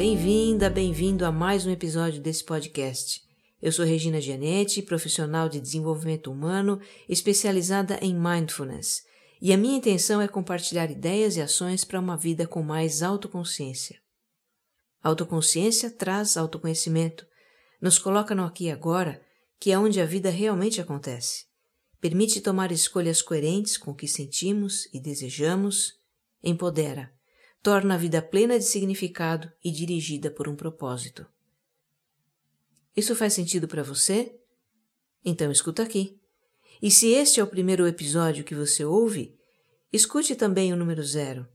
Bem-vinda, bem-vindo a mais um episódio desse podcast. Eu sou Regina Gianetti, profissional de desenvolvimento humano especializada em mindfulness, e a minha intenção é compartilhar ideias e ações para uma vida com mais autoconsciência. Autoconsciência traz autoconhecimento, nos coloca no aqui e agora, que é onde a vida realmente acontece. Permite tomar escolhas coerentes com o que sentimos e desejamos, empodera, torna a vida plena de significado e dirigida por um propósito. Isso faz sentido para você? Então escuta aqui. E se este é o primeiro episódio que você ouve, escute também o número zero,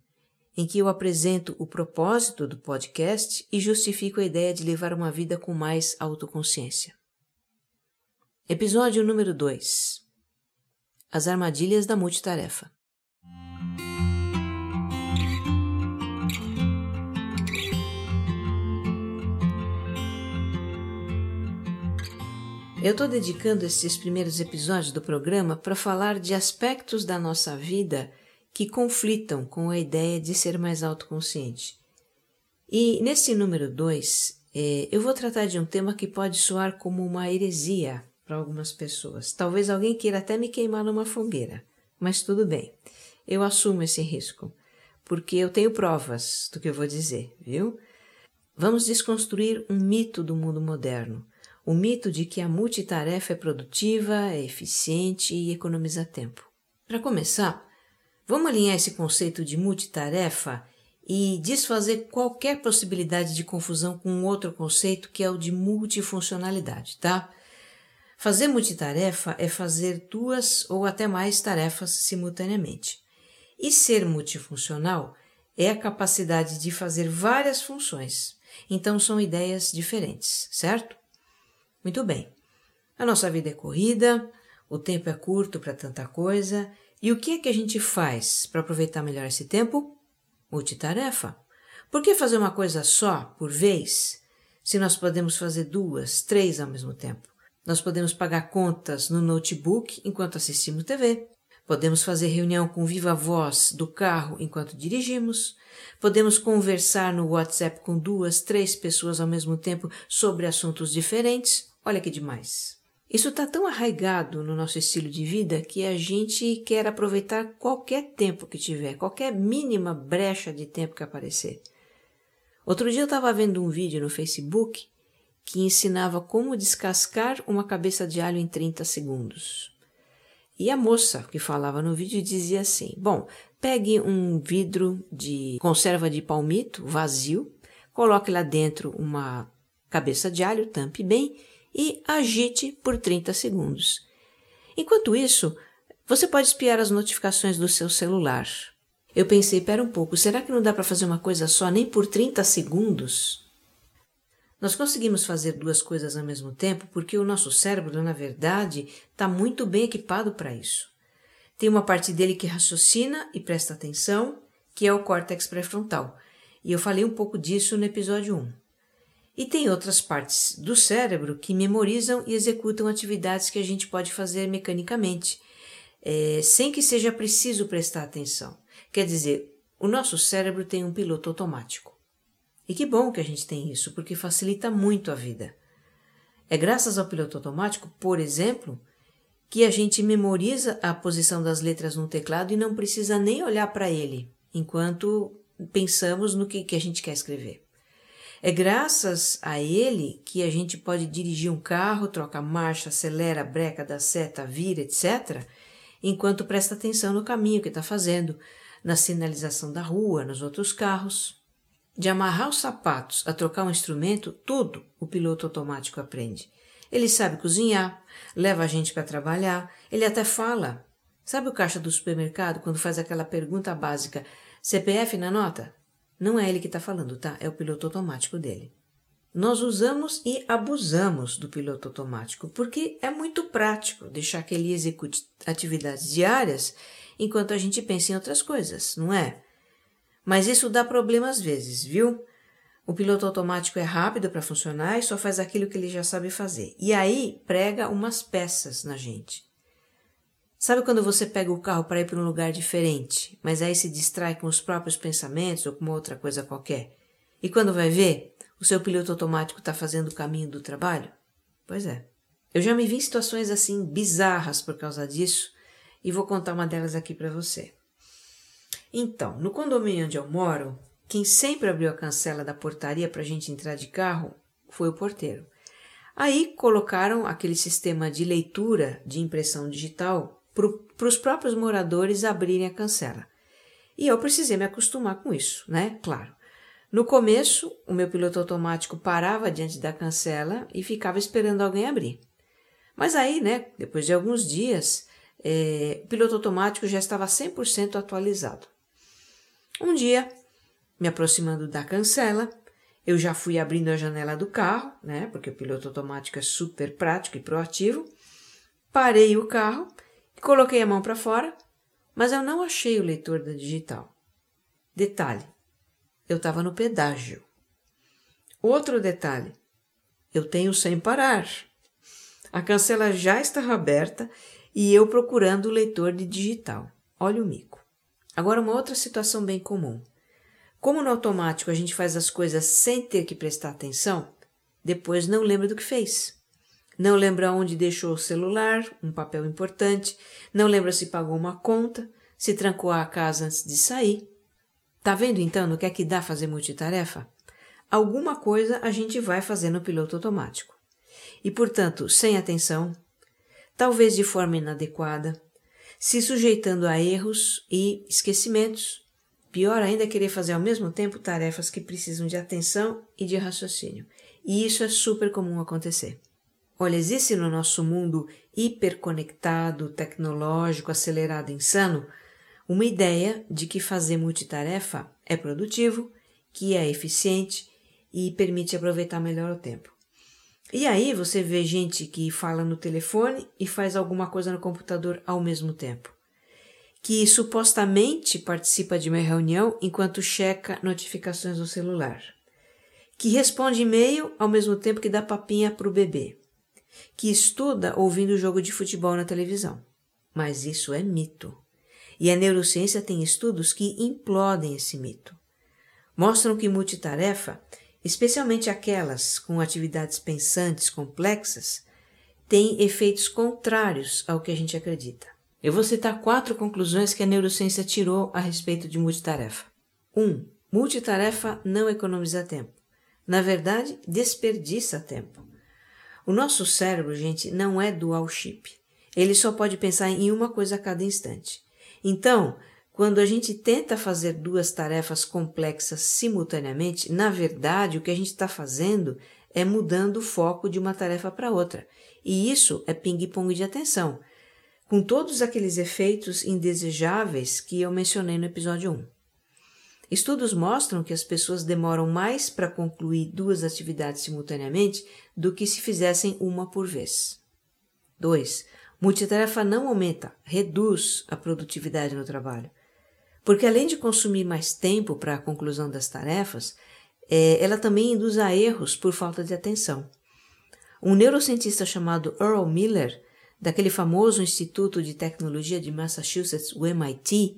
em que eu apresento o propósito do podcast e justifico a ideia de levar uma vida com mais autoconsciência. Episódio número 2 As armadilhas da multitarefa. Eu estou dedicando esses primeiros episódios do programa para falar de aspectos da nossa vida que conflitam com a ideia de ser mais autoconsciente. E nesse número 2, eh, eu vou tratar de um tema que pode soar como uma heresia para algumas pessoas. Talvez alguém queira até me queimar numa fogueira, mas tudo bem, eu assumo esse risco, porque eu tenho provas do que eu vou dizer, viu? Vamos desconstruir um mito do mundo moderno o mito de que a multitarefa é produtiva, é eficiente e economiza tempo. Para começar, vamos alinhar esse conceito de multitarefa e desfazer qualquer possibilidade de confusão com outro conceito que é o de multifuncionalidade, tá? Fazer multitarefa é fazer duas ou até mais tarefas simultaneamente. E ser multifuncional é a capacidade de fazer várias funções. Então são ideias diferentes, certo? Muito bem. A nossa vida é corrida, o tempo é curto para tanta coisa, e o que é que a gente faz para aproveitar melhor esse tempo? Multitarefa. Por que fazer uma coisa só, por vez, se nós podemos fazer duas, três ao mesmo tempo? Nós podemos pagar contas no notebook enquanto assistimos TV. Podemos fazer reunião com viva voz do carro enquanto dirigimos. Podemos conversar no WhatsApp com duas, três pessoas ao mesmo tempo sobre assuntos diferentes. Olha que demais. Isso está tão arraigado no nosso estilo de vida que a gente quer aproveitar qualquer tempo que tiver, qualquer mínima brecha de tempo que aparecer. Outro dia eu estava vendo um vídeo no Facebook que ensinava como descascar uma cabeça de alho em 30 segundos. E a moça que falava no vídeo dizia assim: Bom, pegue um vidro de conserva de palmito vazio, coloque lá dentro uma cabeça de alho, tampe bem e agite por 30 segundos. Enquanto isso, você pode espiar as notificações do seu celular. Eu pensei, pera um pouco, será que não dá para fazer uma coisa só nem por 30 segundos? Nós conseguimos fazer duas coisas ao mesmo tempo porque o nosso cérebro, na verdade, está muito bem equipado para isso. Tem uma parte dele que raciocina e presta atenção, que é o córtex pré-frontal. E eu falei um pouco disso no episódio 1. E tem outras partes do cérebro que memorizam e executam atividades que a gente pode fazer mecanicamente, é, sem que seja preciso prestar atenção. Quer dizer, o nosso cérebro tem um piloto automático. E que bom que a gente tem isso, porque facilita muito a vida. É graças ao piloto automático, por exemplo, que a gente memoriza a posição das letras no teclado e não precisa nem olhar para ele enquanto pensamos no que, que a gente quer escrever. É graças a ele que a gente pode dirigir um carro, troca marcha, acelera, breca, dá seta, vira, etc., enquanto presta atenção no caminho que está fazendo, na sinalização da rua, nos outros carros. De amarrar os sapatos a trocar um instrumento, tudo o piloto automático aprende. Ele sabe cozinhar, leva a gente para trabalhar, ele até fala. Sabe o caixa do supermercado quando faz aquela pergunta básica: CPF na nota? Não é ele que está falando, tá? É o piloto automático dele. Nós usamos e abusamos do piloto automático porque é muito prático deixar que ele execute atividades diárias enquanto a gente pensa em outras coisas, não é? Mas isso dá problema às vezes, viu? O piloto automático é rápido para funcionar e só faz aquilo que ele já sabe fazer. E aí prega umas peças na gente. Sabe quando você pega o carro para ir para um lugar diferente, mas aí se distrai com os próprios pensamentos ou com outra coisa qualquer? E quando vai ver, o seu piloto automático está fazendo o caminho do trabalho? Pois é. Eu já me vi em situações assim bizarras por causa disso e vou contar uma delas aqui para você. Então, no condomínio onde eu moro, quem sempre abriu a cancela da portaria para a gente entrar de carro foi o porteiro. Aí colocaram aquele sistema de leitura de impressão digital para os próprios moradores abrirem a cancela. E eu precisei me acostumar com isso, né? Claro. No começo, o meu piloto automático parava diante da cancela e ficava esperando alguém abrir. Mas aí, né, depois de alguns dias, é, o piloto automático já estava 100% atualizado. Um dia, me aproximando da cancela, eu já fui abrindo a janela do carro, né, porque o piloto automático é super prático e proativo. Parei o carro, coloquei a mão para fora, mas eu não achei o leitor da digital. Detalhe: eu estava no pedágio. Outro detalhe: eu tenho sem parar. A cancela já estava aberta e eu procurando o leitor de digital. Olha o mico. Agora, uma outra situação bem comum. Como no automático a gente faz as coisas sem ter que prestar atenção, depois não lembra do que fez. Não lembra onde deixou o celular, um papel importante, não lembra se pagou uma conta, se trancou a casa antes de sair. Tá vendo então no que é que dá fazer multitarefa? Alguma coisa a gente vai fazer no piloto automático e, portanto, sem atenção, talvez de forma inadequada, se sujeitando a erros e esquecimentos. Pior ainda é querer fazer ao mesmo tempo tarefas que precisam de atenção e de raciocínio. E isso é super comum acontecer. Olha, existe no nosso mundo hiperconectado, tecnológico, acelerado, insano, uma ideia de que fazer multitarefa é produtivo, que é eficiente e permite aproveitar melhor o tempo. E aí você vê gente que fala no telefone e faz alguma coisa no computador ao mesmo tempo. Que supostamente participa de uma reunião enquanto checa notificações no celular. Que responde e-mail ao mesmo tempo que dá papinha para o bebê. Que estuda ouvindo jogo de futebol na televisão. Mas isso é mito. E a neurociência tem estudos que implodem esse mito. Mostram que multitarefa especialmente aquelas com atividades pensantes complexas, têm efeitos contrários ao que a gente acredita. Eu vou citar quatro conclusões que a neurociência tirou a respeito de multitarefa. 1. Um, multitarefa não economiza tempo. Na verdade, desperdiça tempo. O nosso cérebro, gente, não é dual chip. Ele só pode pensar em uma coisa a cada instante. Então, quando a gente tenta fazer duas tarefas complexas simultaneamente, na verdade o que a gente está fazendo é mudando o foco de uma tarefa para outra. E isso é ping-pong de atenção, com todos aqueles efeitos indesejáveis que eu mencionei no episódio 1. Estudos mostram que as pessoas demoram mais para concluir duas atividades simultaneamente do que se fizessem uma por vez. 2. Multitarefa não aumenta, reduz a produtividade no trabalho. Porque além de consumir mais tempo para a conclusão das tarefas, é, ela também induz a erros por falta de atenção. Um neurocientista chamado Earl Miller, daquele famoso Instituto de Tecnologia de Massachusetts, o MIT,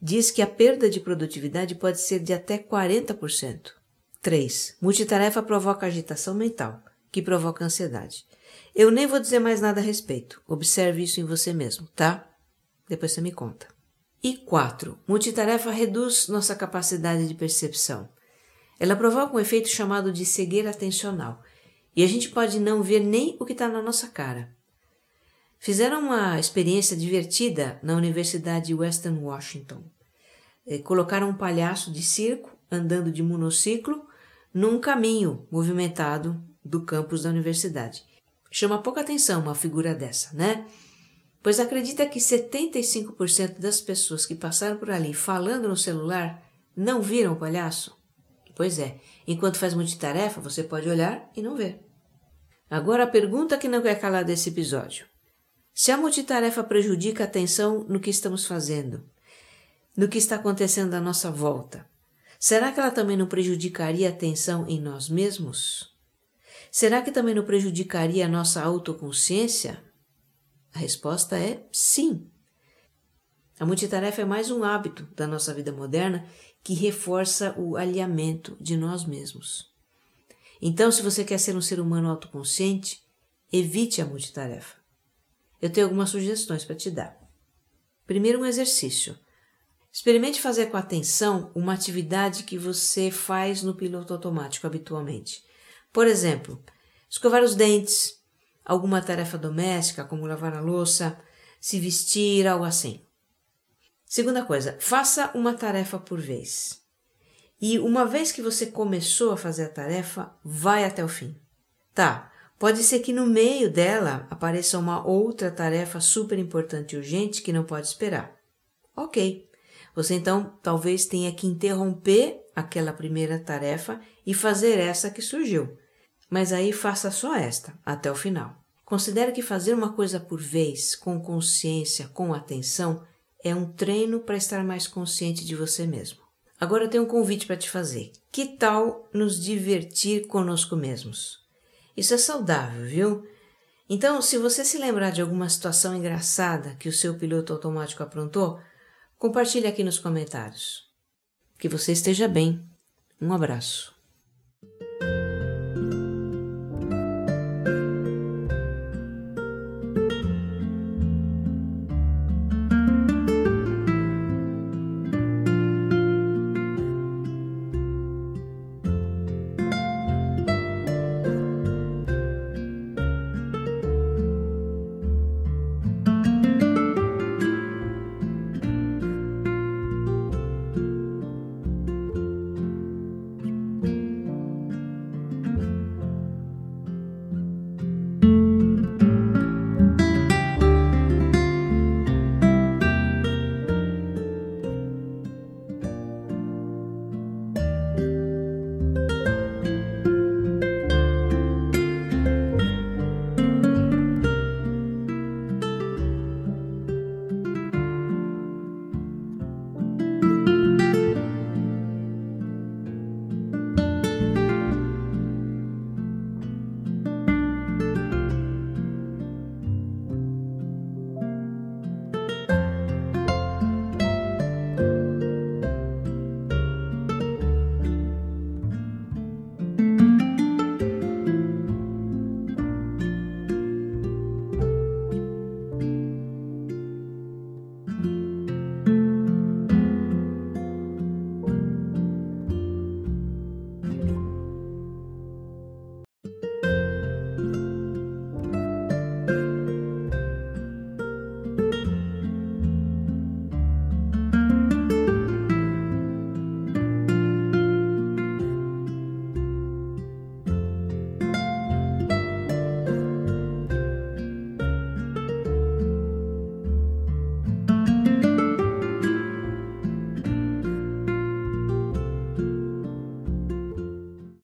diz que a perda de produtividade pode ser de até 40%. 3. Multitarefa provoca agitação mental, que provoca ansiedade. Eu nem vou dizer mais nada a respeito. Observe isso em você mesmo, tá? Depois você me conta. E 4. Multitarefa reduz nossa capacidade de percepção. Ela provoca um efeito chamado de cegueira atencional e a gente pode não ver nem o que está na nossa cara. Fizeram uma experiência divertida na Universidade de Western Washington. É, colocaram um palhaço de circo andando de monociclo num caminho movimentado do campus da universidade. Chama pouca atenção uma figura dessa, né? pois acredita que 75% das pessoas que passaram por ali falando no celular não viram o palhaço? Pois é, enquanto faz multitarefa, você pode olhar e não ver. Agora a pergunta que não quer calar desse episódio. Se a multitarefa prejudica a atenção no que estamos fazendo, no que está acontecendo à nossa volta, será que ela também não prejudicaria a atenção em nós mesmos? Será que também não prejudicaria a nossa autoconsciência? A resposta é sim. A multitarefa é mais um hábito da nossa vida moderna que reforça o alinhamento de nós mesmos. Então, se você quer ser um ser humano autoconsciente, evite a multitarefa. Eu tenho algumas sugestões para te dar. Primeiro, um exercício. Experimente fazer com atenção uma atividade que você faz no piloto automático habitualmente. Por exemplo, escovar os dentes, alguma tarefa doméstica, como lavar a louça, se vestir, algo assim. Segunda coisa, faça uma tarefa por vez. E uma vez que você começou a fazer a tarefa, vai até o fim. Tá, pode ser que no meio dela apareça uma outra tarefa super importante e urgente que não pode esperar. Ok. Você então talvez tenha que interromper aquela primeira tarefa e fazer essa que surgiu. Mas aí faça só esta, até o final. Considere que fazer uma coisa por vez, com consciência, com atenção, é um treino para estar mais consciente de você mesmo. Agora eu tenho um convite para te fazer. Que tal nos divertir conosco mesmos? Isso é saudável, viu? Então, se você se lembrar de alguma situação engraçada que o seu piloto automático aprontou, compartilhe aqui nos comentários. Que você esteja bem. Um abraço.